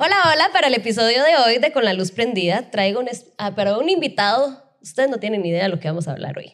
Hola, hola, para el episodio de hoy de Con la Luz Prendida traigo un, ah, para un invitado, ustedes no tienen ni idea de lo que vamos a hablar hoy.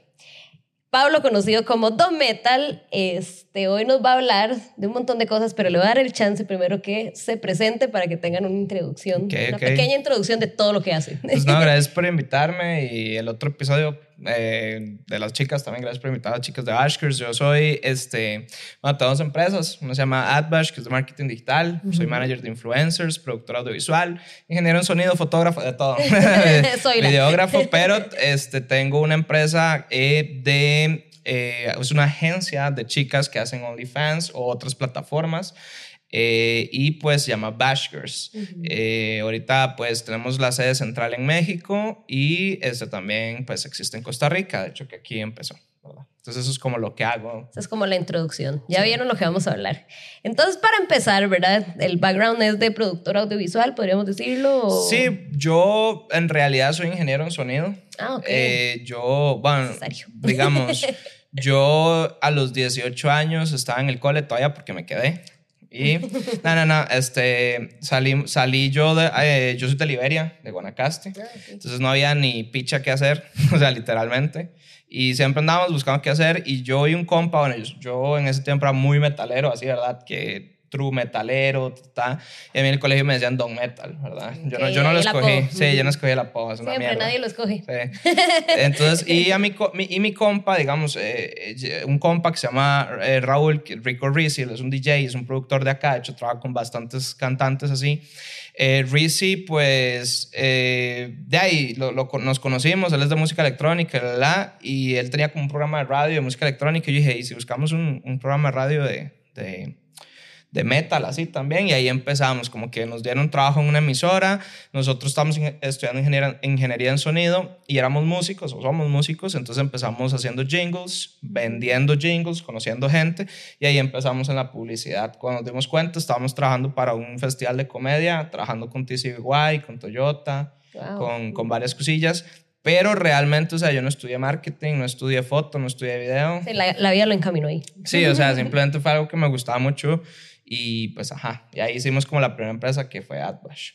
Pablo, conocido como Dom Metal, este, hoy nos va a hablar de un montón de cosas, pero le voy a dar el chance primero que se presente para que tengan una introducción, una pequeña introducción de todo lo que hace. Pues no, gracias por invitarme y el otro episodio eh, de las chicas también, gracias por invitar a las chicas de Bashkers. Yo soy, este, bueno, tengo dos empresas, una se llama AdBash, que es de marketing digital, soy manager de influencers, productor audiovisual, ingeniero en sonido, fotógrafo, de todo, soy videógrafo, pero este, tengo una empresa eh, de, eh, es una agencia de chicas que hacen OnlyFans o otras plataformas. Eh, y pues se llama Bashgirls. Eh, ahorita pues tenemos la sede central en México y este también pues existe en Costa Rica, de hecho que aquí empezó. Entonces eso es como lo que hago. Eso es como la introducción. Ya vieron lo que vamos a hablar. Entonces para empezar, ¿verdad? El background es de productor audiovisual, podríamos decirlo. Sí, yo en realidad soy ingeniero en sonido. Ah, ok. Eh, yo, bueno, digamos, yo a los 18 años estaba en el cole todavía porque me quedé. Y, no, no, no, este, salí, salí yo de, eh, yo soy de Liberia, de Guanacaste, ah, entonces no había ni picha que hacer, o sea, literalmente. Y siempre andábamos buscando qué hacer y yo y un compa, bueno, yo en ese tiempo era muy metalero, así, ¿verdad? Que true metalero, ta, y a mí en el colegio me decían don metal, ¿verdad? Yo, no, yo no lo escogí, sí, yo no escogí es una Siempre nadie lo escoge. Sí. Entonces, y, a mi, y mi compa, digamos, eh, eh, un compa que se llama eh, Raúl Rico Rizzi, es un DJ, es un productor de acá, de hecho trabaja con bastantes cantantes así. Eh, Rizzi, pues, de ahí lo, nos conocimos, él es de música electrónica, la, y él tenía como un programa de radio de música electrónica, y yo dije, ¿y si buscamos un, un programa de radio de, de de metal, así también, y ahí empezamos, como que nos dieron trabajo en una emisora, nosotros estamos estudiando ingeniería, ingeniería en sonido y éramos músicos, o somos músicos, entonces empezamos haciendo jingles, vendiendo jingles, conociendo gente, y ahí empezamos en la publicidad. Cuando nos dimos cuenta, estábamos trabajando para un festival de comedia, trabajando con TCBY, con Toyota, con, con varias cosillas, pero realmente, o sea, yo no estudié marketing, no estudié foto, no estudié video. Sí, la, la, vida lo encaminó ahí. Sí, o sea, simplemente fue algo que me gustaba mucho y pues, ajá, y ahí hicimos como la primera empresa que fue AdBash.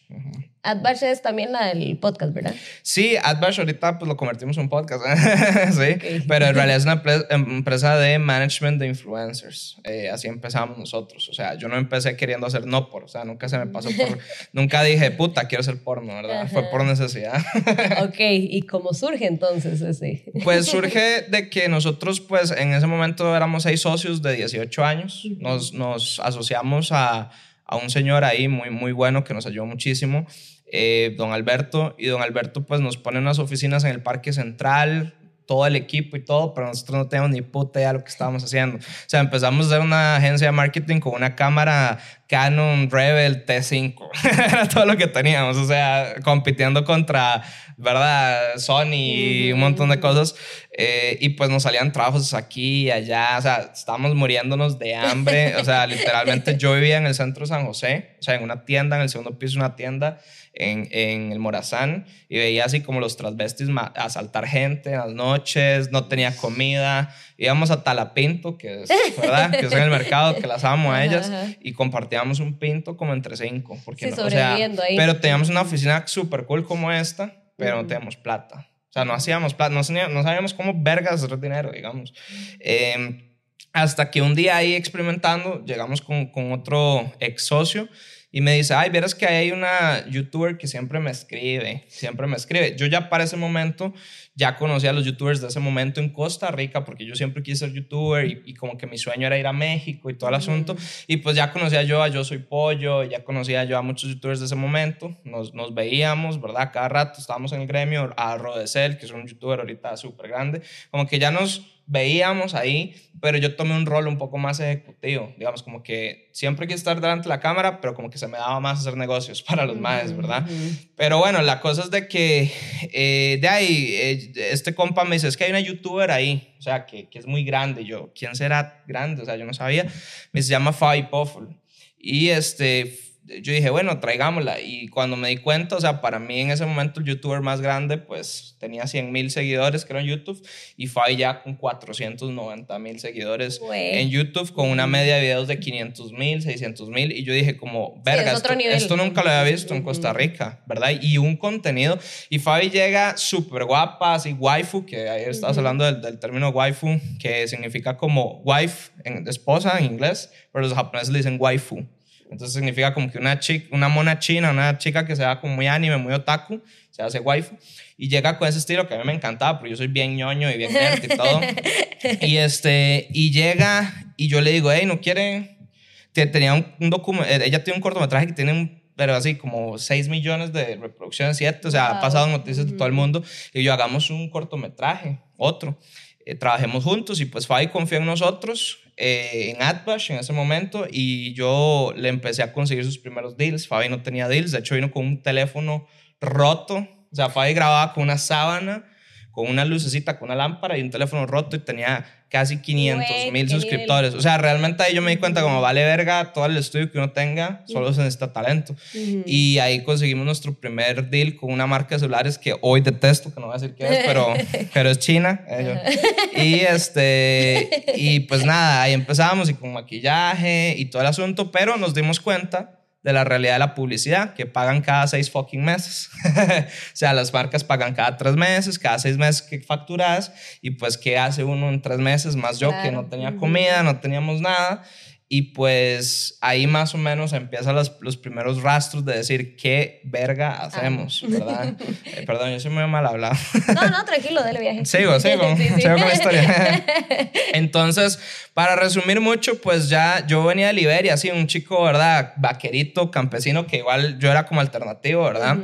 AdBash es también la del podcast, ¿verdad? Sí, AdBash ahorita pues lo convertimos en un podcast, sí, pero en realidad es una empresa de management de influencers. Eh, así empezamos nosotros. O sea, yo no empecé queriendo hacer no por, o sea, nunca se me pasó por, nunca dije, puta, quiero ser porno, ¿verdad? Fue por necesidad. ok, ¿y cómo surge entonces ese? Pues surge de que nosotros pues en ese momento éramos seis socios de 18 años, nos, nos asociamos a, a un señor ahí muy, muy bueno que nos ayudó muchísimo, eh, don Alberto, y don Alberto pues nos pone unas oficinas en el Parque Central, todo el equipo y todo, pero nosotros no teníamos ni puta idea de lo que estábamos haciendo. O sea, empezamos a hacer una agencia de marketing con una cámara Canon Rebel T5. Era todo lo que teníamos, o sea, compitiendo contra, ¿verdad? Sony y un montón de cosas. Eh, y pues nos salían trabajos aquí y allá, o sea, estábamos muriéndonos de hambre. O sea, literalmente yo vivía en el centro de San José, o sea, en una tienda, en el segundo piso una tienda en, en, el Morazán y veía así como los transvestis asaltar gente en las noches, no tenía comida. Íbamos a Talapinto, que es, ¿verdad? que es en el mercado, que las amo a ellas, y compartíamos un pinto como entre cinco. Porque sí, no, ahí. Pero teníamos una oficina súper cool como esta, pero no teníamos plata. O sea, no hacíamos plata, no, no sabíamos cómo vergas hacer dinero, digamos. Eh, hasta que un día ahí experimentando, llegamos con, con otro ex socio y me dice, ay, verás que hay una youtuber que siempre me escribe, siempre me escribe. Yo ya para ese momento ya conocía a los youtubers de ese momento en Costa Rica, porque yo siempre quise ser youtuber y, como que mi sueño era ir a México y todo el asunto. Y pues ya conocía yo a Yo Soy Pollo, ya conocía yo a muchos youtubers de ese momento. Nos, nos veíamos, ¿verdad? Cada rato estábamos en el gremio, a Rodecel, que es un youtuber ahorita súper grande. Como que ya nos veíamos ahí, pero yo tomé un rol un poco más ejecutivo, digamos, como que siempre quise estar delante de la cámara, pero como que se me daba más hacer negocios para los más, ¿verdad? Pero bueno, la cosa es de que eh, de ahí, eh, este compa me dice, es que hay una youtuber ahí, o sea, que, que, es muy grande, yo, ¿quién será grande? O sea, yo no sabía, me se llama Fabi Puffle, y este yo dije, bueno, traigámosla. Y cuando me di cuenta, o sea, para mí en ese momento el youtuber más grande, pues tenía 100 mil seguidores, creo, en YouTube, y Fabi ya con 490 mil seguidores en YouTube, con una media de videos de 500 mil, 600 mil. Y yo dije, como, verga, esto, nunca lo había visto en Costa Rica, ¿verdad? Y un contenido. Y Fabi llega súper guapa, así, waifu, que ahí estás hablando del, del, término waifu, que significa como wife, en, esposa en inglés, pero los japoneses le dicen waifu. Entonces significa como que una, chica, una mona china, una chica que se va como muy anime, muy otaku, se hace waifu. Y llega con ese estilo que a mí me encantaba, porque yo soy bien ñoño y bien nerd y todo. y, este, y llega y yo le digo, hey, ¿no quiere...? Tenía un, un documento, eh, ella tiene un cortometraje que tiene un pero así como 6 millones de reproducciones, 7, o sea, ha pasado noticias de todo el mundo, y yo hagamos un cortometraje, otro, eh, trabajemos juntos, y pues Fabi confió en nosotros, eh, en AdBash en ese momento y yo le empecé a conseguir sus primeros deals. Fabi no tenía deals, de hecho vino con un teléfono roto. O sea, Fabi grababa con una sábana, con una lucecita, con una lámpara y un teléfono roto y tenía casi 500 mil suscriptores. O sea, realmente ahí yo me di cuenta como vale verga todo el estudio que uno tenga, solo se necesita talento. Y ahí conseguimos nuestro primer deal con una marca de celulares que hoy detesto, que no voy a decir qué es, pero, pero es China. y este, y pues nada, ahí empezamos y con maquillaje y todo el asunto, pero nos dimos cuenta de la realidad de la publicidad, que pagan cada seis fucking meses. o sea, las marcas pagan cada tres meses, cada seis meses que facturas, y pues, ¿qué hace uno en tres meses? Más yo que no tenía comida, no teníamos nada. Y pues ahí más o menos empiezan los, los primeros rastros de decir qué verga ah. hacemos, ¿verdad? Eh, perdón, yo soy muy mal hablado. no, no, tranquilo, dale viaje. Sigo, sigo, sigo con la historia. Entonces, para resumir mucho, pues ya yo venía de Liberia, así un chico, ¿verdad? Vaquerito, campesino, que igual yo era como alternativo, ¿verdad?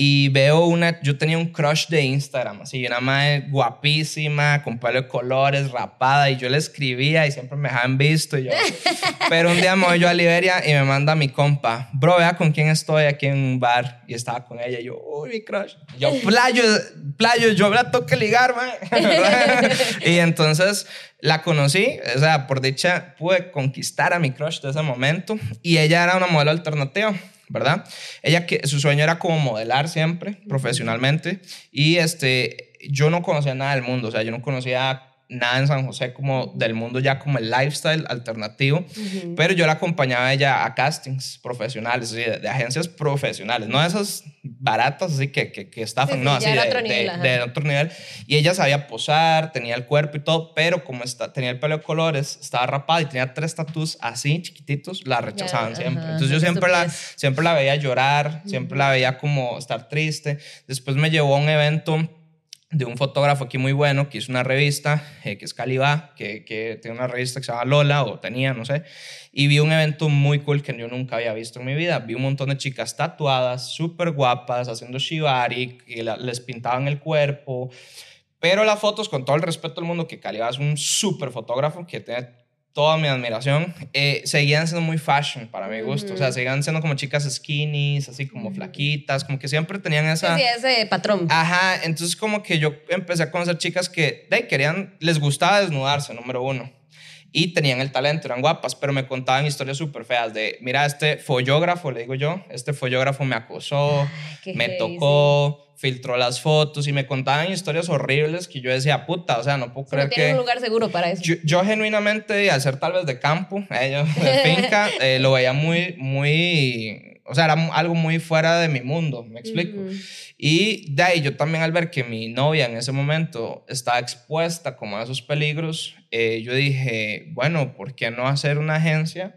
Y veo una, yo tenía un crush de Instagram, así, una madre guapísima, con pelo de colores, rapada, y yo le escribía y siempre me dejaban visto. Y yo, pero un día me voy yo a Liberia y me manda mi compa, bro, vea con quién estoy aquí en un bar, y estaba con ella, y yo, uy, mi crush. Y yo, playo, playo, yo la tengo que ligar, man. y entonces la conocí, o sea, por dicha pude conquistar a mi crush de ese momento, y ella era una modelo alternativa. ¿Verdad? Ella que su sueño era como modelar siempre, profesionalmente, y este, yo no conocía nada del mundo, o sea, yo no conocía nada en San José como del mundo ya como el lifestyle alternativo, pero yo la acompañaba a ella a castings profesionales, de, agencias profesionales, no esas baratas así que, que, que estafan, no, así de otro, nivel, de, otro nivel. Y ella sabía posar, tenía el cuerpo y todo, pero como está, tenía el pelo de colores, estaba rapada y tenía tres tatuos así chiquititos, la rechazaban siempre. Entonces yo siempre la, siempre la veía llorar, siempre la veía como estar triste. Después me llevó a un evento de un fotógrafo aquí muy bueno que hizo una revista, eh, que es Calibá, que, que, tiene una revista que se llama Lola, o tenía, no sé, y vi un evento muy cool que yo nunca había visto en mi vida. Vi un montón de chicas tatuadas, súper guapas, haciendo shibari, que les pintaban el cuerpo, pero las fotos, con todo el respeto del mundo, que Calibá es un súper fotógrafo, que tiene toda mi admiración, eh, seguían siendo muy fashion para mi gusto. O sea, seguían siendo como chicas skinny, así como flaquitas, como que siempre tenían esa... Sí, ese patrón. Ajá, entonces como que yo empecé a conocer chicas que de, querían, les gustaba desnudarse, número uno. Y tenían el talento, eran guapas, pero me contaban historias súper feas de, mira, este follógrafo, le digo yo, este follógrafo me acosó, me tocó filtró las fotos y me contaban historias horribles que yo decía, puta, o sea, no puedo creer que... un lugar seguro para eso. Yo, genuinamente, al ser tal vez de campo, eh, de finca, eh, lo veía muy, muy... O sea, era algo muy fuera de mi mundo, me explico. Y de ahí yo también al ver que mi novia en ese momento estaba expuesta como a esos peligros, eh, yo dije, bueno, ¿por qué no hacer una agencia?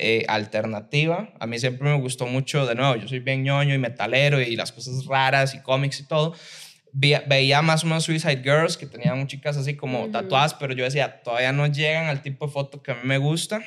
Eh, alternativa. A mí siempre me gustó mucho, de nuevo, yo soy bien ñoño y metalero y las cosas raras y cómics y todo. Veía, más o menos Suicide Girls, que tenían chicas así como tatuadas, pero yo decía, todavía no llegan al tipo de foto que a mí me gusta.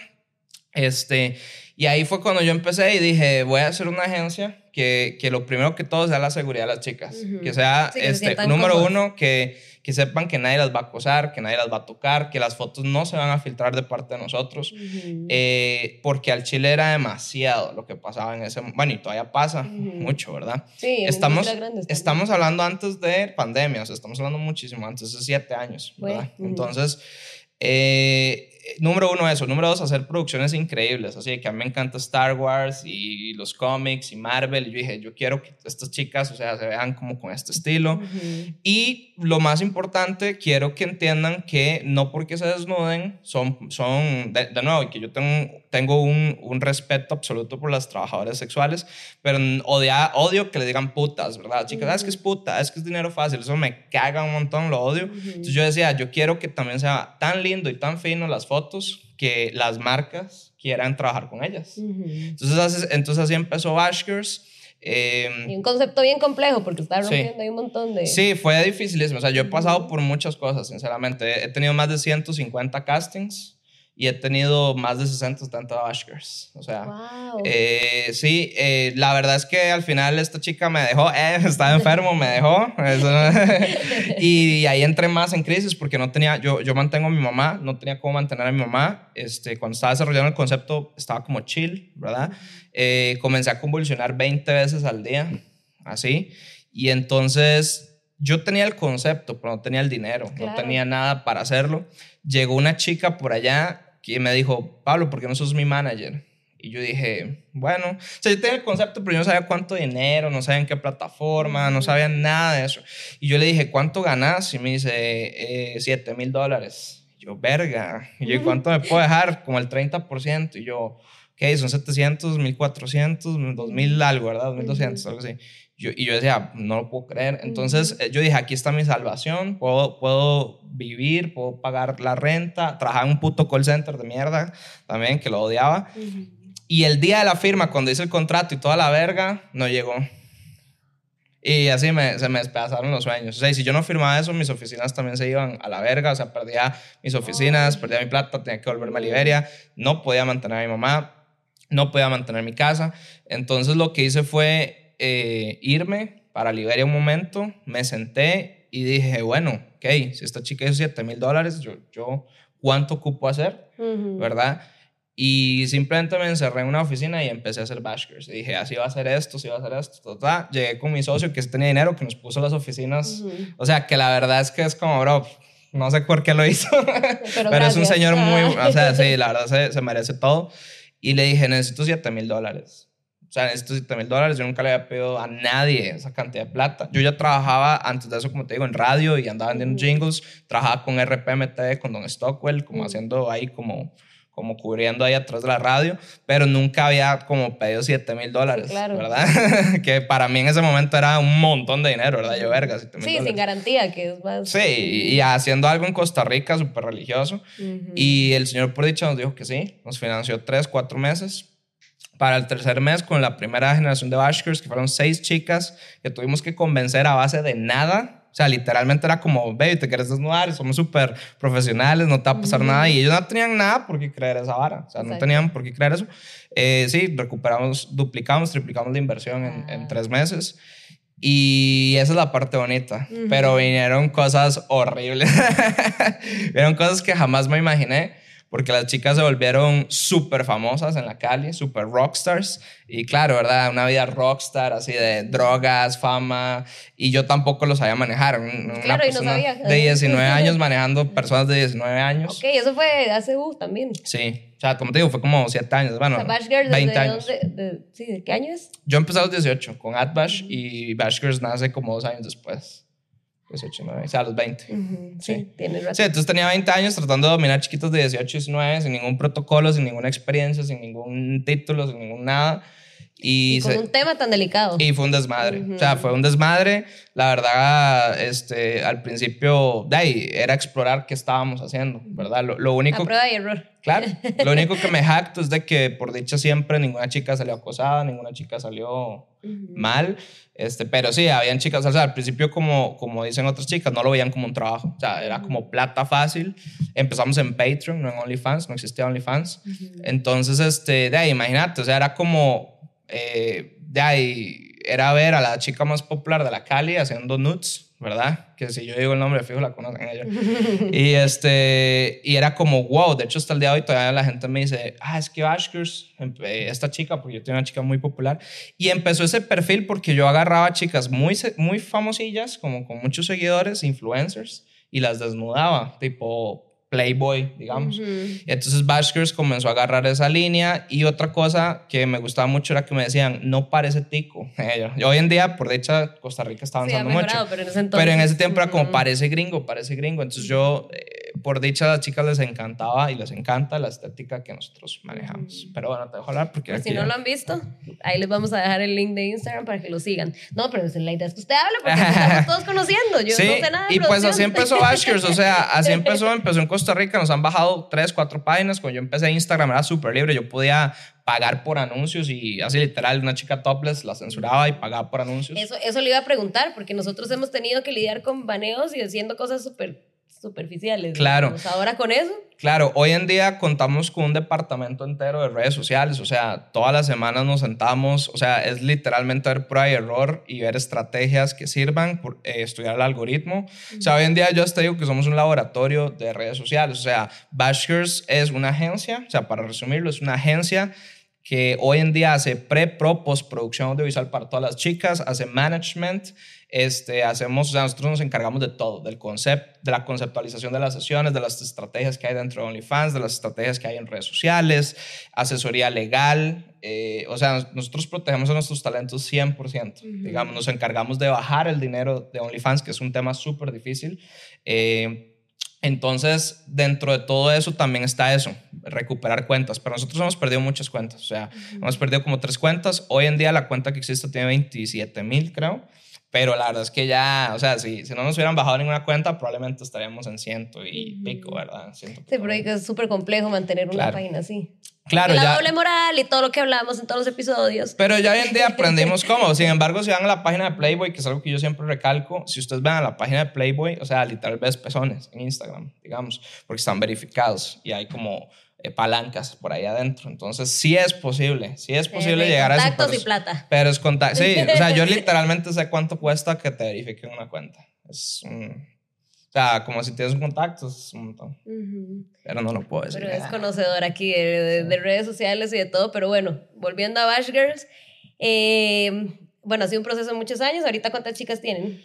Este, y ahí fue cuando yo empecé y dije, voy a hacer una agencia que, que lo primero que todo sea la seguridad de las chicas. Que sea, este, número uno, que que sepan que nadie las va a acosar, que nadie las va a tocar, que las fotos no se van a filtrar de parte de nosotros, eh, porque al Chile era demasiado lo que pasaba en ese bueno, y todavía pasa mucho, ¿verdad? Sí, estamos, estamos hablando antes de pandemia, o sea, estamos hablando muchísimo antes de siete años, ¿verdad? Entonces, Eh, número uno, eso. Número dos, hacer producciones increíbles. Así que a mí me encanta Star Wars y los cómics y Marvel. Y yo dije, yo quiero que estas chicas, o sea, se vean como con este estilo. Y lo más importante, quiero que entiendan que no porque se desnuden, son, son de, nuevo, que yo tengo, tengo un, un, respeto absoluto por las trabajadoras sexuales, pero odia, odio que le digan putas, ¿verdad? Chicas, ah, es que es puta, es que es dinero fácil, eso me caga un montón, lo odio. Entonces yo decía, yo quiero que también sea tan lindo y tan fino las fotos que las marcas quieran trabajar con ellas. entonces, entonces así empezó Bashkers. Em, y un concepto bien complejo porque está rompiendo ahí un montón de... Sí, fue dificilísimo. O sea, yo he pasado por muchas cosas, sinceramente. He tenido más de 150 castings y he tenido más de 60, 70 Oscars. O sea, eh, sí, eh, la verdad es que al final esta chica me dejó, eh, estaba enfermo, me dejó. y ahí entré más en crisis porque no tenía, yo, yo mantengo a mi mamá, no tenía cómo mantener a mi mamá. Este, cuando estaba desarrollando el concepto estaba como chill, ¿verdad? Comencé a convulsionar 20 veces al día, así. Y entonces yo tenía el concepto, pero no tenía el dinero, no tenía nada para hacerlo. Llegó una chica por allá que me dijo, Pablo, ¿por qué no sos mi manager? Y yo dije, bueno, o sea, yo tenía el concepto, pero yo no sabía cuánto dinero, no sabía en qué plataforma, no sabía nada de eso. Y yo le dije, ¿cuánto ganas? Y me dice, 7 eh, mil dólares. yo, verga. Y yo, ¿cuánto me puedo dejar? Como el 30%. Y yo, ok, son 700, 1400, 2000 algo, ¿verdad? 2200, algo así y yo decía, no lo puedo creer. Entonces eh, yo dije, aquí está mi salvación, puedo, puedo vivir, puedo pagar la renta, trabajaba en un puto call center de mierda también, que lo odiaba. Y el día de la firma, cuando hice el contrato y toda la verga, no llegó. Y así me, se me despedazaron los sueños. O sea, si yo no firmaba eso, mis oficinas también se iban a la verga. O sea, perdía mis oficinas, perdía mi plata, tenía que volverme a Liberia. No podía mantener a mi mamá, no podía mantener mi casa. Entonces lo que hice fue eh, irme para Liberia un momento, me senté y dije, bueno, ok, si esta chica hizo 7 mil dólares, yo, yo, ¿cuánto ocupo hacer? ¿Verdad? Y simplemente me encerré en una oficina y empecé a hacer bashkers. Y dije, así va a ser esto, así va a ser esto. Llegué con mi socio que tenía dinero, que nos puso las oficinas. O sea, que la verdad es que es como, bro, no sé por qué lo hizo, pero, es un señor muy, o sea, sí, la verdad se, se merece todo. Y le dije, necesito 7 mil dólares. O sea, estos 7 mil dólares yo nunca le había pedido a nadie esa cantidad de plata. Yo ya trabajaba antes de eso, como te digo, en radio y andaba vendiendo jingles. Trabajaba con RPMT, con Don Stockwell, como haciendo ahí como como cubriendo ahí atrás de la radio, pero nunca había como pedido 7 mil dólares, claro. ¿verdad? que para mí en ese momento era un montón de dinero, ¿verdad? Yo, verga, 7 Sí, sin garantía, que es más... Sí, y haciendo algo en Costa Rica súper religioso. Y el señor por dicho nos dijo que sí, nos financió 3, 4 meses para el tercer mes con la primera generación de Bashkers, que fueron seis chicas que tuvimos que convencer a base de nada. O sea, literalmente era como, baby, te quieres desnudar, somos súper profesionales, no te va a pasar nada. Y ellos no tenían nada por qué creer esa vara. O sea, no tenían por qué creer eso. Eh, sí, recuperamos, duplicamos, triplicamos la inversión en, en, tres meses. Y esa es la parte bonita. Pero vinieron cosas horribles. vinieron cosas que jamás me imaginé porque las chicas se volvieron súper famosas en la calle, súper rockstars. Y claro, ¿verdad? Una vida rockstar, así de drogas, fama. Y yo tampoco lo sabía manejar. claro, y no sabía. De 19 años manejando personas de 19 años. Ok, eso fue hace uh, también. Sí. O sea, como te digo, fue como 7 años. Bueno, o sea, Bash Girls, 20 años. De, sí, ¿de qué año es? Yo empecé a los 18 con AdBash y Bash Girls nace como dos años después. 18, 19, o sea, a los 20. sí, tienes razón. Sí, entonces tenía 20 años tratando de dominar chiquitos de 18, 19, sin ningún protocolo, sin ninguna experiencia, sin ningún título, sin ningún nada. Y, con un tema tan delicado. Y fue un desmadre. O sea, fue un desmadre. La verdad, este, al principio, de ahí, era explorar qué estábamos haciendo, ¿verdad? Lo, lo único... A prueba y error. Claro. Lo único que me jacto es de que, por dicha siempre, ninguna chica salió acosada, ninguna chica salió mal. Este, pero sí, habían chicas, o sea, al principio, como, como dicen otras chicas, no lo veían como un trabajo. O sea, era como plata fácil. Empezamos en Patreon, no en OnlyFans, no existía OnlyFans. Entonces, este, de ahí, imagínate, o sea, era como eh, de ahí era ver a la chica más popular de la Cali haciendo nuts, ¿verdad? Que si yo digo el nombre fijo la conocen ella. y este y era como wow, de hecho hasta el día de hoy todavía la gente me dice, "Ah, es que Ashkers, esta chica porque yo tengo una chica muy popular." Y empezó ese perfil porque yo agarraba chicas muy muy famosillas como con muchos seguidores, influencers y las desnudaba, tipo Playboy, digamos. Y entonces Bashkers comenzó a agarrar esa línea y otra cosa que me gustaba mucho era que me decían, no parece tico. Yo, hoy en día, por dicha, Costa Rica está avanzando mucho. Pero en, ese entonces, pero en ese tiempo era como, parece gringo, parece gringo. Entonces yo, eh, por dicha, a las chicas les encantaba y les encanta la estética que nosotros manejamos. Pero bueno, te dejo hablar porque... Pues si no lo han visto, ahí les vamos a dejar el link de Instagram para que lo sigan. No, pero la idea es que usted hable porque estamos todos conociendo. Yo no sé nada de Y pues así empezó Bashkers, o sea, así empezó, empezó en Costa Rica, nos han bajado tres, cuatro páginas. Cuando yo empecé Instagram era súper libre, yo podía pagar por anuncios y así literal una chica topless la censuraba y pagaba por anuncios. Eso, eso le iba a preguntar porque nosotros hemos tenido que lidiar con baneos y haciendo cosas súper superficiales. Claro. Ahora con eso. Claro, hoy en día contamos con un departamento entero de redes sociales, o sea, todas las semanas nos sentamos, o sea, es literalmente ver prueba y error y ver estrategias que sirvan, por, eh, estudiar el algoritmo. O sea, hoy en día yo hasta digo que somos un laboratorio de redes sociales, o sea, Bashkers es una agencia, o sea, para resumirlo, es una agencia que hoy en día hace pre, pro, postproducción audiovisual para todas las chicas, hace management, este, hacemos, o sea, nosotros nos encargamos de todo, del concepto, de la conceptualización de las sesiones, de las estrategias que hay dentro de OnlyFans, de las estrategias que hay en redes sociales, asesoría legal, eh, o sea, nosotros protegemos a nuestros talentos 100%, digamos, nos encargamos de bajar el dinero de OnlyFans, que es un tema súper difícil. Eh, entonces, dentro de todo eso también está eso, recuperar cuentas. Pero nosotros hemos perdido muchas cuentas. O sea, hemos perdido como tres cuentas. Hoy en día la cuenta que existe tiene 27 mil, creo. Pero la verdad es que ya, o sea, si, si no nos hubieran bajado ninguna cuenta, probablemente estaríamos en ciento y pico, ¿verdad? sí, pero es súper complejo mantener una página así. Claro, la doble moral y todo lo que hablamos en todos los episodios. Pero ya hoy en día aprendimos cómo. Sin embargo, si van a la página de Playboy, que es algo que yo siempre recalco, si ustedes van a la página de Playboy, o sea, literal ves pezones en Instagram, digamos, porque están verificados y hay como eh, palancas por ahí adentro. Entonces, sí es posible, sí es posible llegar a eso. Contactos y plata. Pero es contacto. Sí, o sea, yo literalmente sé cuánto cuesta que te verifiquen una cuenta. Es un. O sea, como si tienes un contacto, es un montón. Pero no lo puedo decir. Pero es conocedor aquí de, redes sociales y de todo. Pero bueno, volviendo a Bash Girls. Eh, bueno, ha sido un proceso de muchos años. ¿Ahorita cuántas chicas tienen?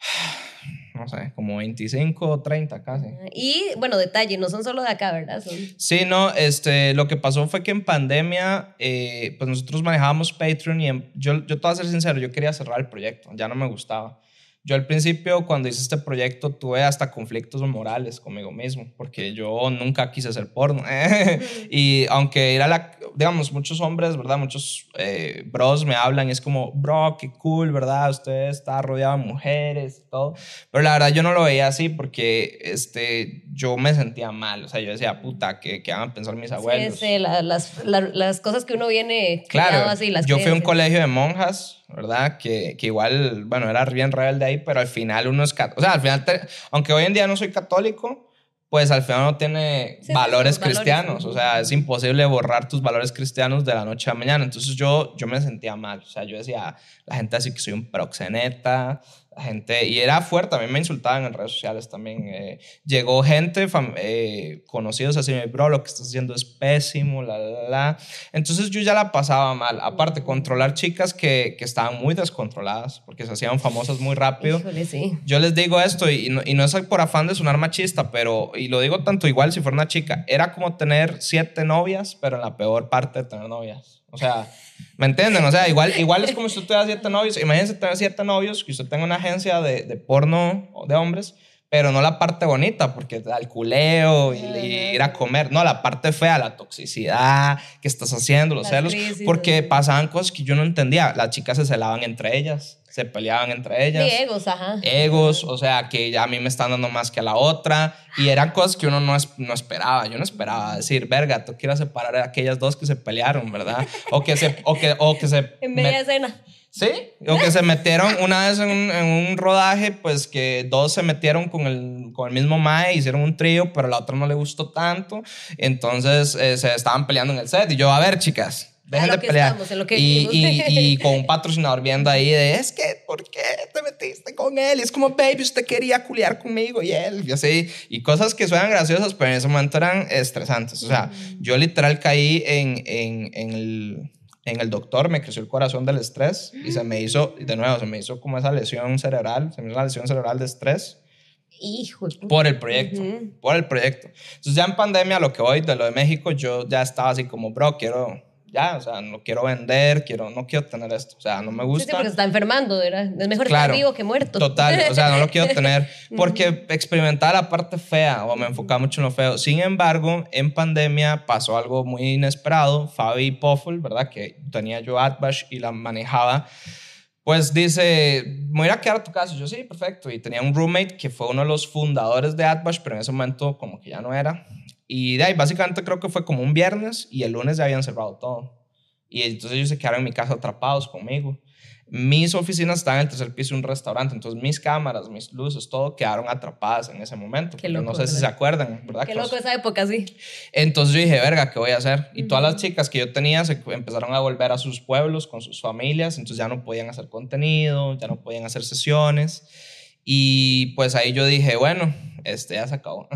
no sé, como 25 o 30 casi. Y bueno, detalle, no son solo de acá, ¿verdad? Sí, no, este, lo que pasó fue que en pandemia, eh, pues nosotros manejábamos Patreon y yo, yo te voy a ser sincero, yo quería cerrar el proyecto, ya no me gustaba. Yo al principio, cuando hice este proyecto, tuve hasta conflictos morales conmigo mismo, porque yo nunca quise hacer porno. y aunque era la, digamos, muchos hombres, ¿verdad? Muchos eh, bros me hablan y es como, bro, qué cool, ¿verdad? Usted está rodeado de mujeres y todo. Pero la verdad yo no lo veía así porque este, yo me sentía mal. O sea, yo decía, puta, ¿qué, qué van a pensar mis abuelos? Sí, sí, las, las, cosas que uno viene claro, así. Las yo fui a un colegio de monjas ¿verdad? Que, que, igual, bueno, era bien rebelde ahí, pero al final uno es católico. O sea, al final, aunque hoy en día no soy católico, pues al final no tiene valores cristianos. O sea, es imposible borrar tus valores cristianos de la noche a la mañana. Entonces yo, yo me sentía mal. O sea, yo decía, la gente así que soy un proxeneta, gente, y era fuerte, a mí me insultaban en redes sociales también. Eh, llegó gente, eh, conocidos así, bro, lo que estás haciendo es pésimo, la, la, la. Entonces yo ya la pasaba mal. Aparte, controlar chicas que, que estaban muy descontroladas, porque se hacían famosas muy rápido. Yo les digo esto, y no, y no es por afán de sonar machista, pero, y lo digo tanto igual si fuera una chica, era como tener siete novias, pero en la peor parte de tener novias. O sea, ¿me entienden? O sea, igual, igual es como si usted tuviera siete novios. Imagínense tener siete novios, que usted tenga una agencia de, de porno de hombres, pero no la parte bonita, porque al culeo y, ir a comer. No, la parte fea, la toxicidad que estás haciendo, los celos. porque pasaban cosas que yo no entendía. Las chicas se celaban entre ellas se peleaban entre ellas. Sí, egos, ajá. Egos, o sea, que ya a mí me están dando más que a la otra. Y eran cosas que uno no, no esperaba. Yo no esperaba decir, verga, tú quieres separar a aquellas dos que se pelearon, ¿verdad? O que se... O que, o que se en media escena. Sí, o que se metieron una vez en un, en un, rodaje, pues que dos se metieron con el, con el mismo Mae, hicieron un trío, pero a la otra no le gustó tanto. Entonces eh, se estaban peleando en el set. Y yo, a ver, chicas, Dejen de pelear. y, y, y, con un patrocinador viendo ahí de, es que, ¿por qué te metiste con él? Y es como, baby, usted quería culiar conmigo y él, y así. Y cosas que suenan graciosas, pero en ese momento eran estresantes. O sea, mm. yo literal caí en, en, en, el, en el doctor, me creció el corazón del estrés y se me hizo, de nuevo, se me hizo como esa lesión cerebral, se me hizo una lesión cerebral de estrés Hijo. por el proyecto, Ujú. por el proyecto. Entonces ya en pandemia, lo que voy de lo de México, yo ya estaba así como, bro, quiero, ya, o sea, no quiero vender, quiero, no quiero tener esto, o sea, no me Sí, sí, gusta. porque se está enfermando, ¿verdad? Es mejor Claro. estar vivo que muerto. Total, o sea, no lo quiero tener porque experimentaba la parte fea o me enfocaba mucho en lo feo. Sin embargo, en pandemia pasó algo muy inesperado. Fabi Poffel, ¿verdad? Que tenía yo AdBash y la manejaba. Pues dice, me voy a quedar a tu casa. Y yo, sí, perfecto. Y tenía un roommate que fue uno de los fundadores de AdBash, pero en ese momento como que ya no era. Y de ahí, básicamente creo que fue como un viernes y el lunes ya habían cerrado todo. Y entonces ellos se quedaron en mi casa atrapados conmigo. Mis oficinas estaban en el tercer piso de un restaurante, entonces mis cámaras, mis luces, todo quedaron atrapadas en ese momento. Qué loco, no sé si ¿verdad? se acuerdan, ¿verdad? Qué loco esa época, sí. Entonces yo dije, verga, ¿qué voy a hacer? Y todas las chicas que yo tenía se empezaron a volver a sus pueblos con sus familias, entonces ya no podían hacer contenido, ya no podían hacer sesiones. Y pues ahí yo dije, bueno, este ya se acabó.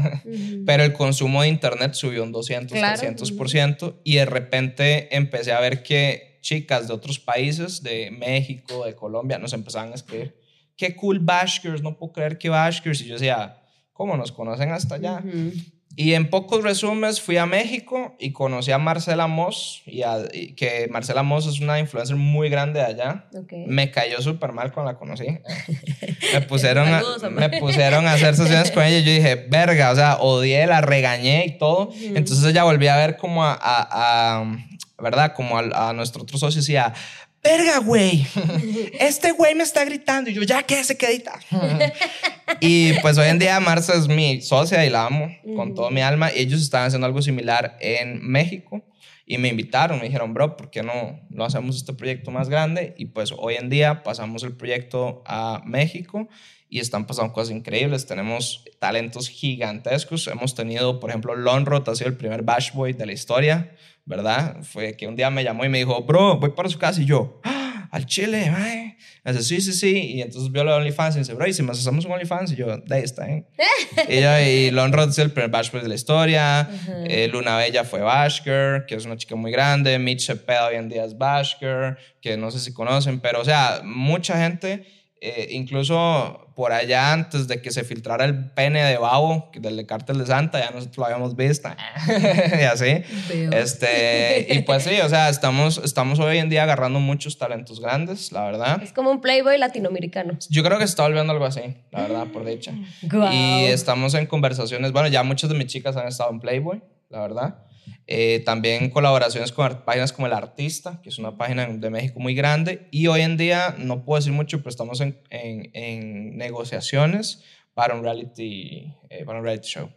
Pero el consumo de internet subió un 200, Claro. 300% y de repente empecé a ver que chicas de otros países, de México, de Colombia, nos empezaban a escribir, qué cool Bashkers, no puedo creer que Bashkers. Y yo decía, ¿cómo nos conocen hasta allá? Ujú. Y en pocos resúmenes fui a México y conocí a Marcela Moss, y a- y que Marcela Moss es una influencer muy grande de allá. Ok. Me cayó súper mal cuando la conocí. Me pusieron, a, me pusieron a hacer sesiones con ella y yo dije, verga, o sea, odié, la regañé y todo. Entonces ella volví a ver como a, a- ¿verdad? Como a, a nuestro otro socio y decía, verga, güey, este güey me está gritando. Y yo, ya, que se quedita. y pues hoy en día Marcia es mi socia y la amo con todo mi alma. Ellos estaban haciendo algo similar en México. Y me invitaron, me dijeron, bro, ¿por qué no, no hacemos este proyecto más grande? Y pues hoy en día pasamos el proyecto a México y están pasando cosas increíbles. Tenemos talentos gigantescos. Hemos tenido, por ejemplo, Lonrod ha sido el primer Bash Boy de la historia, ¿verdad? Fue que un día me llamó y me dijo, bro, voy para su casa. Y yo, "Ah, al Chile, mae. Dice, sí, sí, sí. Y entonces vio de OnlyFans y dice, bro, ¿y si nos hacemos un OnlyFans? Y yo, de ahí está y, yo, y Lonrod es el primer Bash Boy de la historia. Eh, Luna Bella fue Bashker, que es una chica muy grande. Mitch Cepeda hoy en día es Bashker, que no sé si conocen, pero o sea, mucha gente, eh, incluso por allá antes de que se filtrara el pene de Babo, del de Cártel de Santa, ya nosotros lo habíamos visto. y así. Este, y pues sí, o sea, estamos, estamos hoy en día agarrando muchos talentos grandes, la verdad. Es como un playboy latinoamericano. Yo creo que se está volviendo algo así, la verdad, por dicha. Guau. Y estamos en conversaciones. Bueno, ya muchas de mis chicas han estado en Playboy, la verdad. Eh, también colaboraciones con páginas como El Artista, que es una página de México muy grande. Y hoy en día, no puedo decir mucho, pero estamos en, en, en negociaciones para un reality, eh, para un reality show.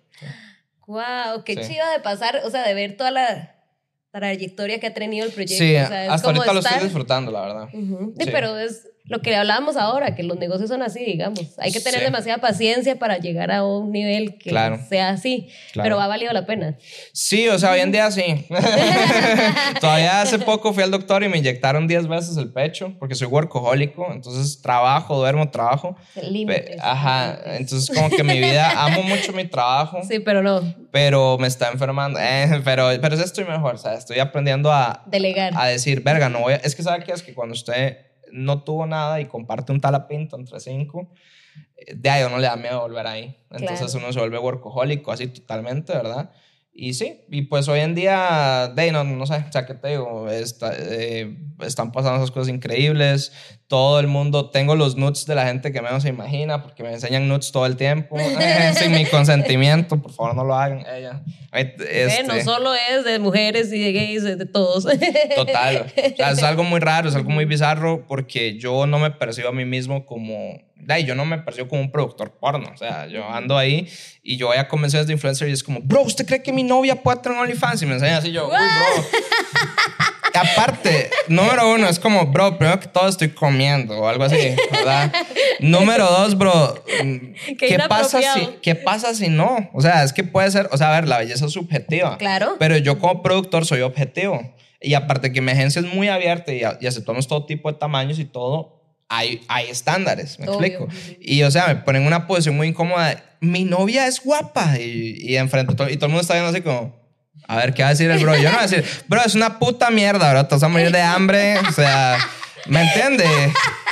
Wow, qué Sí. chiva de pasar, o sea, de ver toda la trayectoria que ha tenido el proyecto. Sí, o sea, hasta ahorita lo estoy estar- disfrutando, la verdad. Ujú. Sí, Sí. pero es lo que hablábamos ahora, que los negocios son así, digamos. Hay que tener Sí. demasiada paciencia para llegar a un nivel que Claro. sea así, Claro. pero ha valido la pena. Sí, o sea, hoy en día sí. Todavía hace poco fui al doctor y me inyectaron 10 veces el pecho porque soy workahólico, entonces trabajo, duermo, trabajo. Límites. Ajá, entonces como que mi vida, amo mucho mi trabajo, Sí, pero no, pero me está enfermando. Eh, pero, pero estoy mejor, o sea, estoy aprendiendo a, delegar. a decir, verga, no voy a... Es que ¿sabe qué? Es que cuando usted no tuvo nada y comparte un talapinto entre cinco, eh, de ahí uno le da miedo volver ahí. Entonces Claro. uno se vuelve workahólico así totalmente, ¿verdad? Y sí, y pues hoy en día, de no, no sé, o sea, ¿qué te digo? Está- eh, están pasando esas cosas increíbles. Todo el mundo, tengo los nudes de la gente que menos se imagina, porque me enseñan nudes todo el tiempo, sin mi consentimiento, por favor no lo hagan. Ella. Eh, Este, no solo es de mujeres y de gays, es de todos. Total. O sea, es algo muy raro, es algo muy bizarro porque yo no me percibo a mí mismo como... Ay, yo no me percibo como un productor porno. O sea, yo ando ahí y yo voy a convenciones de influencer y es como, bro, ¿usted cree que mi novia puede tener OnlyFans? Y me enseña así yo, uy, bro. Aparte, número uno, es como, bro, primero que todo estoy comiendo o algo así, ¿verdad? número dos, bro, Qué ¿qué pasa, si. ¿qué pasa si no? O sea, es que puede ser, o sea, a ver, la belleza es subjetiva. Claro. Pero yo como productor soy objetivo. Y aparte que mi agencia es muy abierta y, y aceptamos todo tipo de tamaños y todo, hay, hay estándares, me Obvio. explico. Y o sea, me ponen en una posición muy incómoda. Mi novia es guapa. Y, y enfrente, todo, y todo el mundo está viendo así como, a ver, ¿qué va a decir el bro? Yo no voy a decir, bro, es una puta mierda, bro, te vas a morir de hambre. O sea, ¿me entiendes?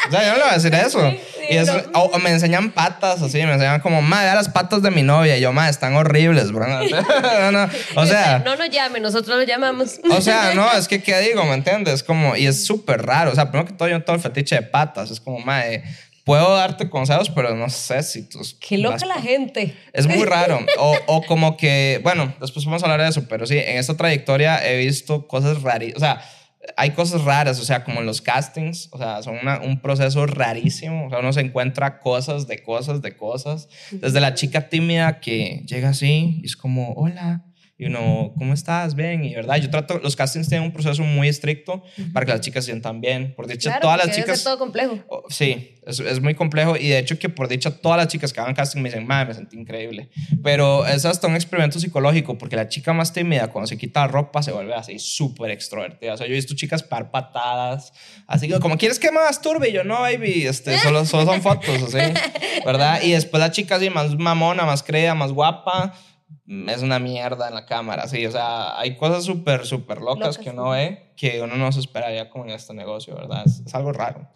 O sea, yo no le voy a decir eso. Sí, y eso, no. o, o me enseñan patas, así, me enseñan como, ma, vea las patas de mi novia. Y yo, ma, están horribles, bro. No, no, O sea, No nos llame, nosotros lo llamamos. o sea, no, es que, ¿qué digo? ¿Me entiendes? Como, y es súper raro. O sea, primero que todo, yo tengo el fetiche de patas. Es como, ma, eh, puedo darte consejos, pero no sé si tus. Qué loca las la gente. es muy raro. O, o como que, bueno, después vamos a hablar de eso, pero sí, en esta trayectoria he visto cosas rarísimas. O sea, hay cosas raras, o sea, como los castings, o sea, son un proceso rarísimo. O sea, uno se encuentra cosas de cosas de cosas. Desde la chica tímida que llega así y es como, hola. Y uno, ¿cómo estás? Bien. Y verdad, yo trato, los castings tienen un proceso muy estricto para que las chicas se sientan bien. Por dicho, Claro, todas las chicas. ser todo complejo. Oh, Sí, es, es muy complejo y de hecho que por dicha todas las chicas que hagan casting me dicen, madre, me sentí increíble. Pero es hasta un experimento psicológico porque la chica más tímida cuando se quita la ropa se vuelve así súper extrovertida. O sea, yo he visto chicas par patadas, así que como, ¿quieres que me masturbe? Y yo, no, baby, este, solo, solo son fotos, así, ¿verdad? Y después la chica así más mamona, más creída, más guapa, es una mierda en la cámara, sí. O sea, hay cosas súper, súper locas, Locas, que uno ve que uno no se esperaría como en este negocio, ¿verdad? Es, es algo raro.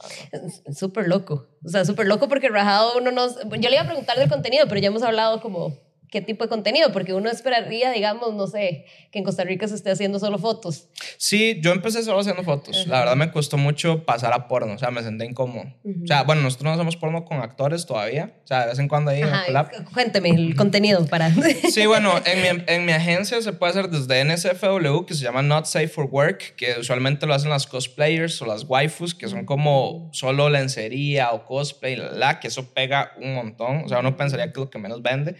Súper loco. O sea, súper loco porque rajado uno nos... Yo le iba a preguntar del contenido, pero ya hemos hablado como qué tipo de contenido, porque uno esperaría, digamos, no sé, que en Costa Rica se esté haciendo solo fotos. Sí, yo empecé solo haciendo fotos. La verdad me costó mucho pasar a porno, o sea, me senté incómodo. O sea, bueno, nosotros no hacemos porno con actores todavía, o sea, de vez en cuando ahí en el Ajá, cuénteme el contenido para... Sí, bueno, en mi, en mi agencia se puede hacer desde NSFW, que se llama Not Safe for Work, que usualmente lo hacen las cosplayers o las waifus, que son como solo lencería o cosplay, la, la, que eso pega un montón. O sea, uno pensaría que es lo que menos vende.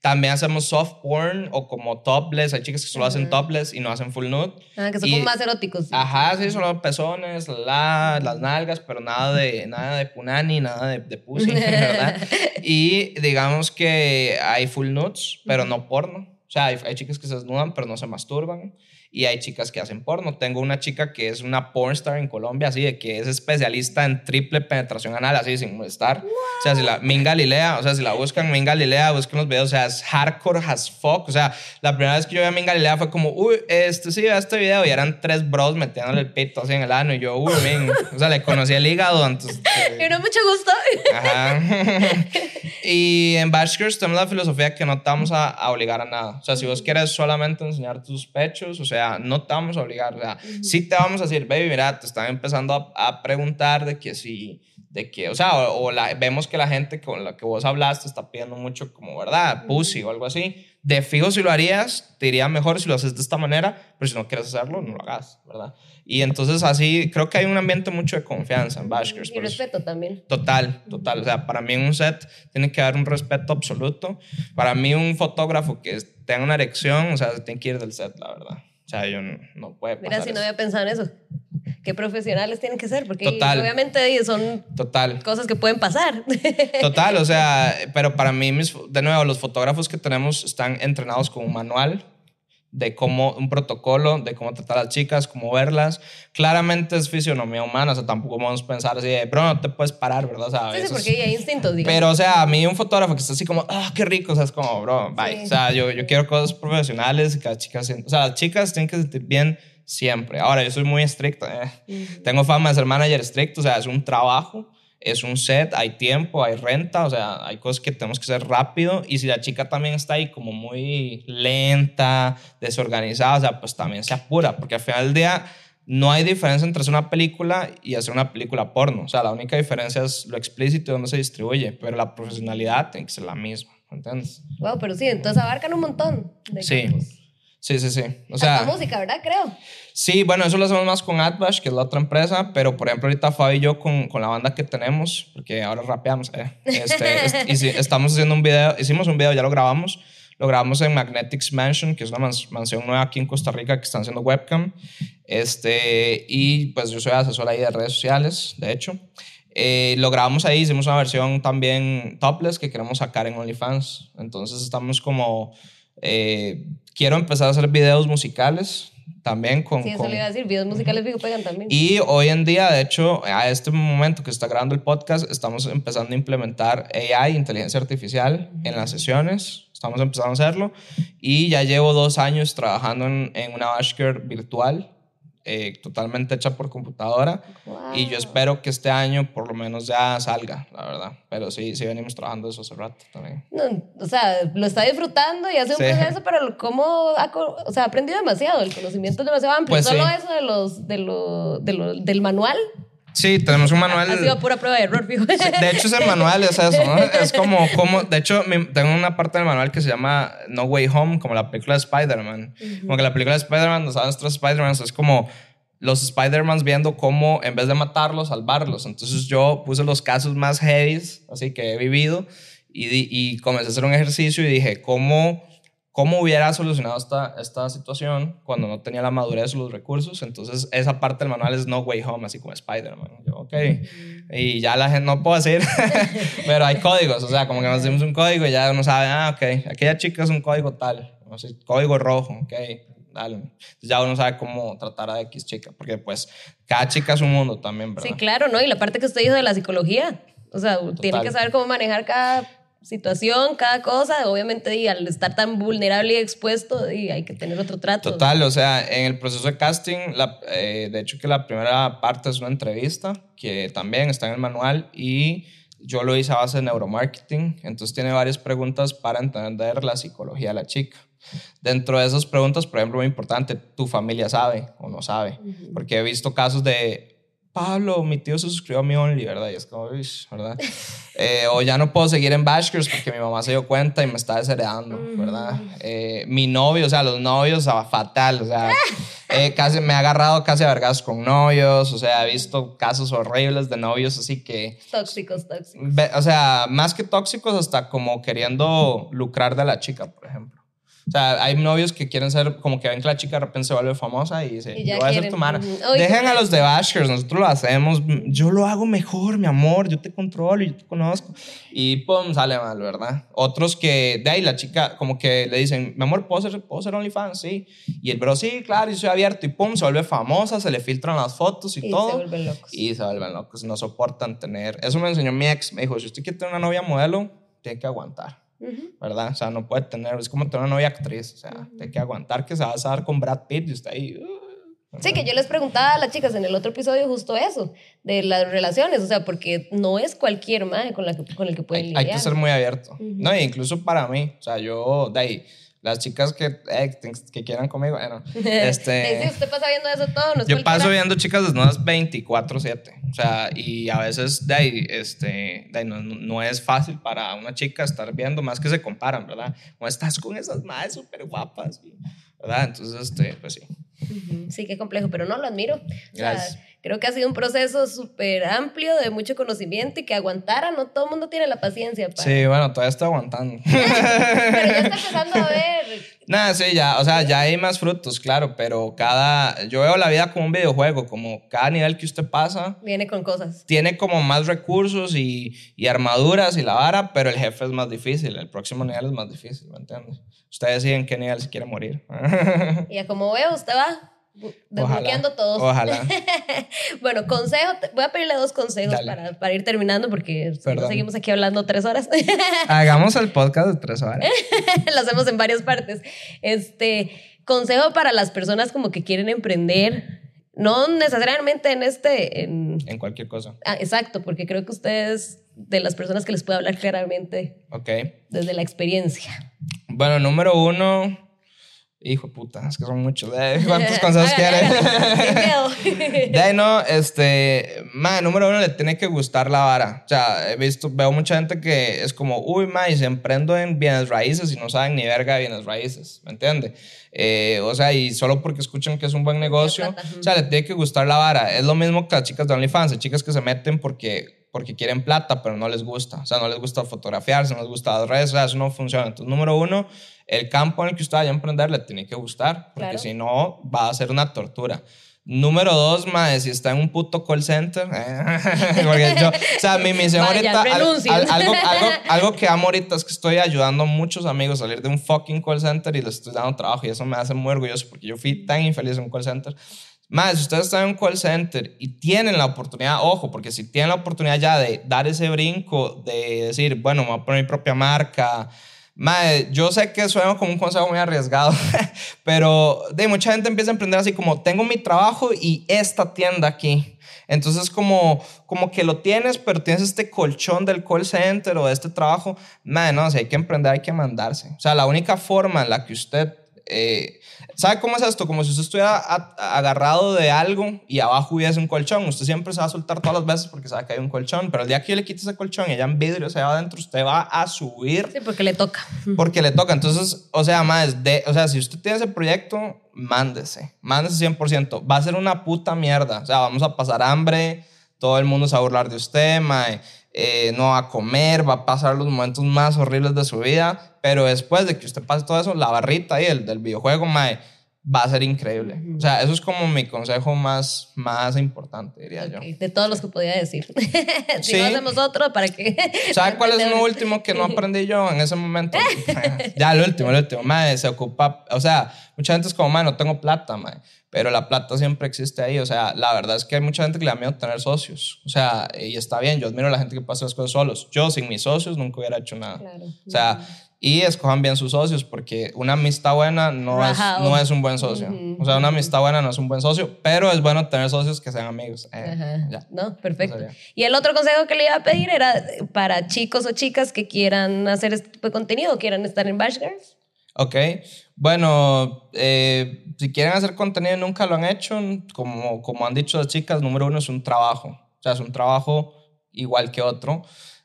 También hacemos soft porn o como topless. Hay chicas que solo hacen topless y no hacen full nude. Ah, que son Y- como más eróticos. Ajá, sí, solo pezones, la, las nalgas, pero nada de, nada de punani, nada de, de pussy, ¿verdad? Y digamos que hay full nudes, pero no porno. O sea, hay, hay chicas que se desnudan, pero no se masturban. Y hay chicas que hacen porno. Tengo una chica que es una pornstar en Colombia, así de que es especialista en triple penetración anal, así sin molestar. O sea, si la Min Galilea, o sea, si la buscan Min Galilea, buscan los videos, o sea, es hardcore as fuck. O sea, la primera vez que yo vi a Min Galilea fue como, uy, este sí, este video. Y eran tres bros metiéndole el pito así en el ano. Y yo, uy, Min. O sea, le conocí el hígado antes. de- Pero mucho gusto. Ajá. y en Bashkers tenemos la filosofía que no te vamos a, a obligar a nada. O sea, si vos quieres solamente enseñar tus pechos, o sea, no te vamos a obligar. O sea, sí te vamos a decir, baby, mira, te están empezando a, a preguntar de que si, de que, o sea, o, o la, vemos que la gente con la que vos hablaste está pidiendo mucho como, ¿verdad? Pussy o algo así. De fijo si lo harías, te iría mejor si lo haces de esta manera, pero si no quieres hacerlo, no lo hagas, ¿verdad? Y entonces así, creo que hay un ambiente mucho de confianza en Bashkers. Y por eso- respeto también. Total, total. O sea, para mí en un set tiene que haber un respeto absoluto. Para mí un fotógrafo que tenga una erección, o sea, se tiene que ir del set, la verdad. O sea, yo no, no puede pasar Mira, si no había pensado en eso. Qué profesionales tienen que ser, porque Total. obviamente son Total. cosas que pueden pasar. Total, o sea, pero para mí, mis- de nuevo, los fotógrafos que tenemos están entrenados con un manual de cómo, un protocolo, de cómo tratar a las chicas, cómo verlas. Claramente es fisionomía humana, o sea, tampoco vamos a pensar así de, bro, no te puedes parar, ¿verdad? O sea, a Sí, sí, porque hay instintos, digamos. Pero, o sea, a mí un fotógrafo que está así como, ah, qué rico, o sea, es como, bro, bye. Sí. O sea, yo, yo quiero cosas profesionales y que las chicas, sientan- o sea, las chicas tienen que sentir bien siempre. Ahora, yo soy muy estricto, eh. tengo fama de ser manager estricto, o sea, es un trabajo, es un set, hay tiempo, hay renta, o sea, hay cosas que tenemos que hacer rápido y si la chica también está ahí como muy lenta, desorganizada, o sea, pues también se apura, porque al final del día no hay diferencia entre hacer una película y hacer una película porno. O sea, la única diferencia es lo explícito y dónde se distribuye, pero la profesionalidad tiene que ser la misma, ¿entiendes? Wow, pero sí, entonces abarcan un montón de Sí. campos. Sí, sí, sí. O Hasta sea, música, ¿verdad? Creo. sí, bueno, eso lo hacemos más con Adbash, que es la otra empresa, pero por ejemplo, ahorita Fabi y yo con, con la banda que tenemos, porque ahora rapeamos, eh, este, est- hici- estamos haciendo un video, hicimos un video, ya lo grabamos, lo grabamos en Magnetics Mansion, que es una mans- mansión nueva aquí en Costa Rica que están haciendo webcam. Este, y pues yo soy asesor ahí de redes sociales, de hecho. Eh, lo grabamos ahí, hicimos una versión también topless que queremos sacar en OnlyFans. Entonces estamos como, eh, quiero empezar a hacer videos musicales también con... Sí, eso con- le iba a decir. Videos musicales fijo pegan también. y hoy en día, de hecho, a este momento que está grabando el podcast, estamos empezando a implementar AI, inteligencia artificial, en las sesiones. Estamos empezando a hacerlo. Y ya llevo dos años trabajando en, en una Bashker virtual. Eh, totalmente hecha por computadora. Y yo Wow. espero que este año por lo menos ya salga, la verdad. Pero sí, sí venimos trabajando eso hace rato también. No, o sea, lo está disfrutando y hace un Sí. proceso, pero cómo ha, o sea, ha aprendido demasiado, el conocimiento es demasiado amplio. Pues Solo sí. eso de los, de lo, de lo- del manual Sí, tenemos un manual. ha sido pura prueba de error, fijo. De hecho, ese manual es eso, ¿no? Es como, como de hecho, tengo una parte del manual que se llama No Way Home, como la película de Spider-Man. Como que la película de Spider-Man, los nuestros Spider-Man, es como los Spider-Mans viendo cómo, en vez de matarlos, salvarlos. Entonces yo puse los casos más heavy, así que he vivido, y, y comencé a hacer un ejercicio y dije, ¿cómo, cómo hubiera solucionado esta, esta situación cuando no tenía la madurez o los recursos? Entonces esa parte del manual es No Way Home, así como Spider-Man. Yo, ok. Y ya la gente no puedo decir, pero hay códigos, o sea, como que nos dimos un código y ya uno sabe, ah, ok, aquella chica es un código tal, no sé, código rojo, ok, dale. Entonces ya uno sabe cómo tratar a X chica, porque pues cada chica es un mundo también, ¿verdad? Sí, claro, ¿no? Y la parte que usted dijo de la psicología. O sea, tiene que saber cómo manejar cada situación, cada cosa. Obviamente, y al estar tan vulnerable y expuesto, y hay que tener otro trato. Total, o sea, en el proceso de casting, la- eh, de hecho que la primera parte es una entrevista, que también está en el manual, y yo lo hice a base de neuromarketing, entonces tiene varias preguntas para entender la psicología de la chica. Dentro de esas preguntas, por ejemplo, muy importante, ¿tu familia sabe o no sabe? Porque he visto casos de, Pablo, mi tío se suscribió a mi Only, ¿verdad? Y es como, ¿verdad? Eh, o ya no puedo seguir en Bashkers porque mi mamá se dio cuenta y me está desheredando, ¿verdad? Eh, mi novio, o sea, los novios, fatal, o sea, eh, casi me ha agarrado casi a vergas con novios, o sea, he visto casos horribles de novios, así que, Tóxicos, tóxicos. o sea, más que tóxicos, hasta como queriendo lucrar de la chica, por ejemplo. O sea, hay novios que quieren ser, como que ven que la chica de repente se vuelve famosa y dice, Y yo voy a ser quieren, tu mara. Ay, Dejen a los de Bashers, nosotros lo hacemos, yo lo hago mejor, mi amor, yo te controlo, yo te conozco. Y pum, sale mal, ¿verdad? Otros que, de ahí la chica como que le dicen, mi amor, ¿puedo ser, ¿puedo ser OnlyFans? Sí. Y el bro, sí, claro, y soy abierto. Y pum, se vuelve famosa, se le filtran las fotos y, Y todo. se vuelven locos. Y se vuelven locos, no soportan tener. Eso me enseñó mi ex, me dijo, si usted quiere tener una novia modelo, tiene que aguantar. ¿Verdad? O sea, no puede tener, es como tener una novia actriz, o sea, hay que aguantar que se va a casar con Brad Pitt y está ahí. uh, Sí, que yo les preguntaba a las chicas en el otro episodio justo eso, de las relaciones, o sea, porque no es cualquier madre con, la que, con el que pueden hay, lidiar. hay que ser muy abierto. No, e incluso para mí, o sea, yo, de ahí, las chicas que, eh, que quieran conmigo, bueno, este... Sí, usted pasa viendo eso todo, no es Yo cualquiera. paso viendo chicas desnudas 24/7, o sea, y a veces de ahí, este, de ahí no, no es fácil para una chica estar viendo, más que se comparan, ¿verdad? Como estás con esas madres súper guapas, ¿verdad? Entonces, este, pues sí. Sí, qué complejo, pero no lo admiro. O sea. Creo que ha sido un proceso súper amplio de mucho conocimiento y que aguantara, no todo el mundo tiene la paciencia para. Sí, bueno, todavía estoy aguantando. Pero ya está empezando a ver. Nada, sí, ya, o sea, ya hay más frutos, claro, pero cada, yo veo la vida como un videojuego, como cada nivel que usted pasa Viene con cosas. tiene como más recursos y, y armaduras y la vara, pero el jefe es más difícil, el próximo nivel es más difícil, ¿me entiendes? Ustedes deciden en qué nivel se quiere morir. Y ya como veo, usted va desbloqueando Ojalá, todos. Ojalá. Bueno, consejo, voy a pedirle dos consejos para, para ir terminando porque si no seguimos aquí hablando tres horas. Hagamos el podcast de tres horas. lo hacemos en varias partes. Este, consejo para las personas como que quieren emprender, no necesariamente en este, en, En cualquier cosa. ah, exacto, porque creo que ustedes de las personas que les puede hablar claramente Ok. desde la experiencia. Bueno, número uno. Hijo de puta, es que son muchos. ¿eh? ¿Cuántos consejos Hágale, quiere? hágale, sin miedo. De ahí no, este, ma, número uno, le tiene que gustar la vara. O sea, he visto, veo mucha gente que es como, uy, ma, y se emprendo en bienes raíces y no saben ni verga de bienes raíces, ¿me entiende? Eh, o sea, y solo porque escuchan que es un buen negocio, o sea, le tiene que gustar la vara. Es lo mismo que las chicas de OnlyFans, hay chicas que se meten porque, porque quieren plata, pero no les gusta. O sea, no les gusta fotografiarse, no les gusta las redes, o sea, eso no funciona. Entonces, número uno, el campo en el que usted vaya a emprender le tiene que gustar, porque Claro. si no, va a ser una tortura. Número dos, mae, si está en un puto call center. porque yo, o sea, mi misión ahorita. al- al- algo, algo, algo que amo ahorita es que estoy ayudando a muchos amigos a salir de un fucking call center y les estoy dando trabajo y eso me hace muy orgulloso porque yo fui tan infeliz en un call center. Más, si ustedes están en un call center y tienen la oportunidad, ojo, porque si tienen la oportunidad ya de dar ese brinco, de decir, bueno, me voy a poner mi propia marca, Mae, yo sé que suena como un consejo muy arriesgado, pero de mucha gente empieza a emprender así como tengo mi trabajo y esta tienda aquí. Entonces, como, como que lo tienes, pero tienes este colchón del call center o de este trabajo. Mae, no, si hay que emprender, hay que mandarse. O sea, la única forma en la que usted eh, ¿Sabe cómo es esto? Como si usted estuviera agarrado de algo y abajo hubiese un colchón. Usted siempre se va a soltar todas las veces porque sabe que hay un colchón, pero el día que yo le quite ese colchón y ya en vidrio se va adentro, usted va a subir. Sí, porque le toca. Porque le toca. Entonces, o sea, más de, o sea, si usted tiene ese proyecto, mándese. Mándese 100%. Va a ser una puta mierda. O sea, vamos a pasar hambre, todo el mundo se va a burlar de usted, mae. Eh, no va a comer, va a pasar los momentos más horribles de su vida, pero después de que usted pase todo eso, la barrita ahí el, del videojuego, mae, va a ser increíble. O sea, eso es como mi consejo más, más importante, diría yo. De todos los que podía decir. si no hacemos otro, ¿para qué? ¿Sabe cuál es lo último que no aprendí yo en ese momento? ya, el último, el último. Mae, se ocupa, o sea, mucha gente es como, mae, no tengo plata, mae. Pero la plata siempre existe ahí. O sea, la verdad es que hay mucha gente que le da miedo tener socios. O sea, y está bien. Yo admiro a la gente que pasa las cosas solos. Yo sin mis socios nunca hubiera hecho nada. Claro. O sea, y escojan bien sus socios porque una amistad buena no, es, no es un buen socio. O sea, una amistad buena no es un buen socio, pero es bueno tener socios que sean amigos. Eh, ya. No, perfecto. Y el otro consejo que le iba a pedir era para chicos o chicas que quieran hacer este tipo de contenido, quieran estar en Bash Girls. Ok, bueno, eh, si quieren hacer contenido y nunca lo han hecho, como, como han dicho las chicas, número uno es un trabajo. O sea, es un trabajo igual que otro.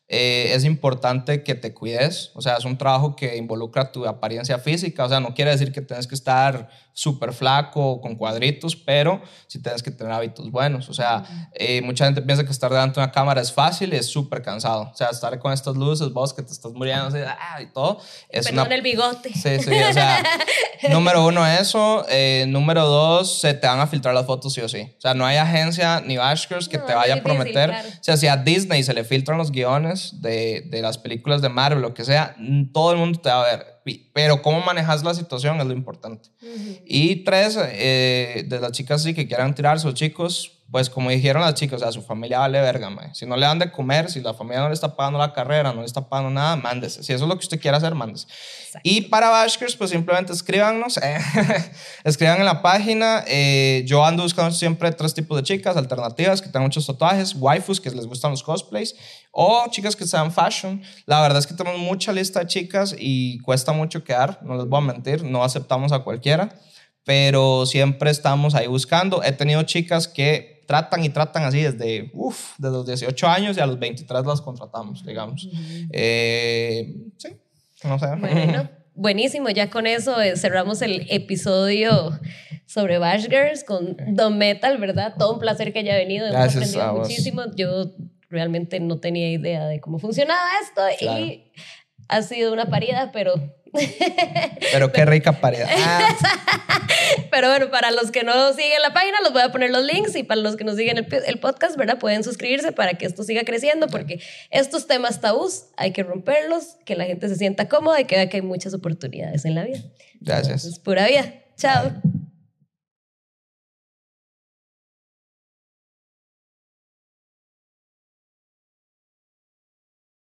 Eh, es importante que te cuides, o sea, es un trabajo que involucra tu apariencia física, o sea, no quiere decir que tienes que estar súper flaco con cuadritos, pero sí tienes que tener hábitos buenos, o sea, eh, mucha gente piensa que estar delante de una cámara es fácil y es súper cansado, o sea, estar con estas luces, vos que te estás muriendo así, ah, y todo. Es Perdón el bigote. Sí, sí, o sea, número uno eso, eh, número dos, se te van a filtrar las fotos sí o sí, o sea, no hay agencia ni bashkers que te vaya a prometer, o sea, si a Disney se le filtran los guiones, de, de, las películas de Marvel, lo que sea, todo el mundo te va a ver. Pero cómo manejas la situación es lo importante. Y tres, eh, de las chicas sí que quieran tirarse, o chicos, pues como dijeron las chicas, o sea, su familia vale verga, Si no le dan de comer, si la familia no le está pagando la carrera, no le está pagando nada, mándese. Si eso es lo que usted quiere hacer, mándese. Y para Bashkers, pues simplemente escríbanos, eh, escriban en la página. Eh, yo ando buscando siempre tres tipos de chicas alternativas que tengan muchos tatuajes, waifus que les gustan los cosplays, o chicas que sean fashion. La verdad es que tenemos mucha lista de chicas y cuesta mucho quedar, no les voy a mentir, no aceptamos a cualquiera, pero siempre estamos ahí buscando. He tenido chicas que tratan y tratan así desde, uf, desde los 18 años y a los 23 las contratamos, digamos. Eh, sí, no sé. Bueno, buenísimo, ya con eso eh, cerramos el episodio sobre Bash Girls con Don Metal, ¿verdad? Todo un placer que haya venido, hemos aprendido muchísimo. Yo realmente no tenía idea de cómo funcionaba esto y ha sido una parida, pero pero qué rica pared. Pero bueno, para los que no siguen la página, los voy a poner los links y para los que nos siguen el, podcast, ¿verdad? Pueden suscribirse para que esto siga creciendo porque estos temas tabús hay que romperlos, que la gente se sienta cómoda y que vea que hay muchas oportunidades en la vida. Gracias. pura vida. Chao.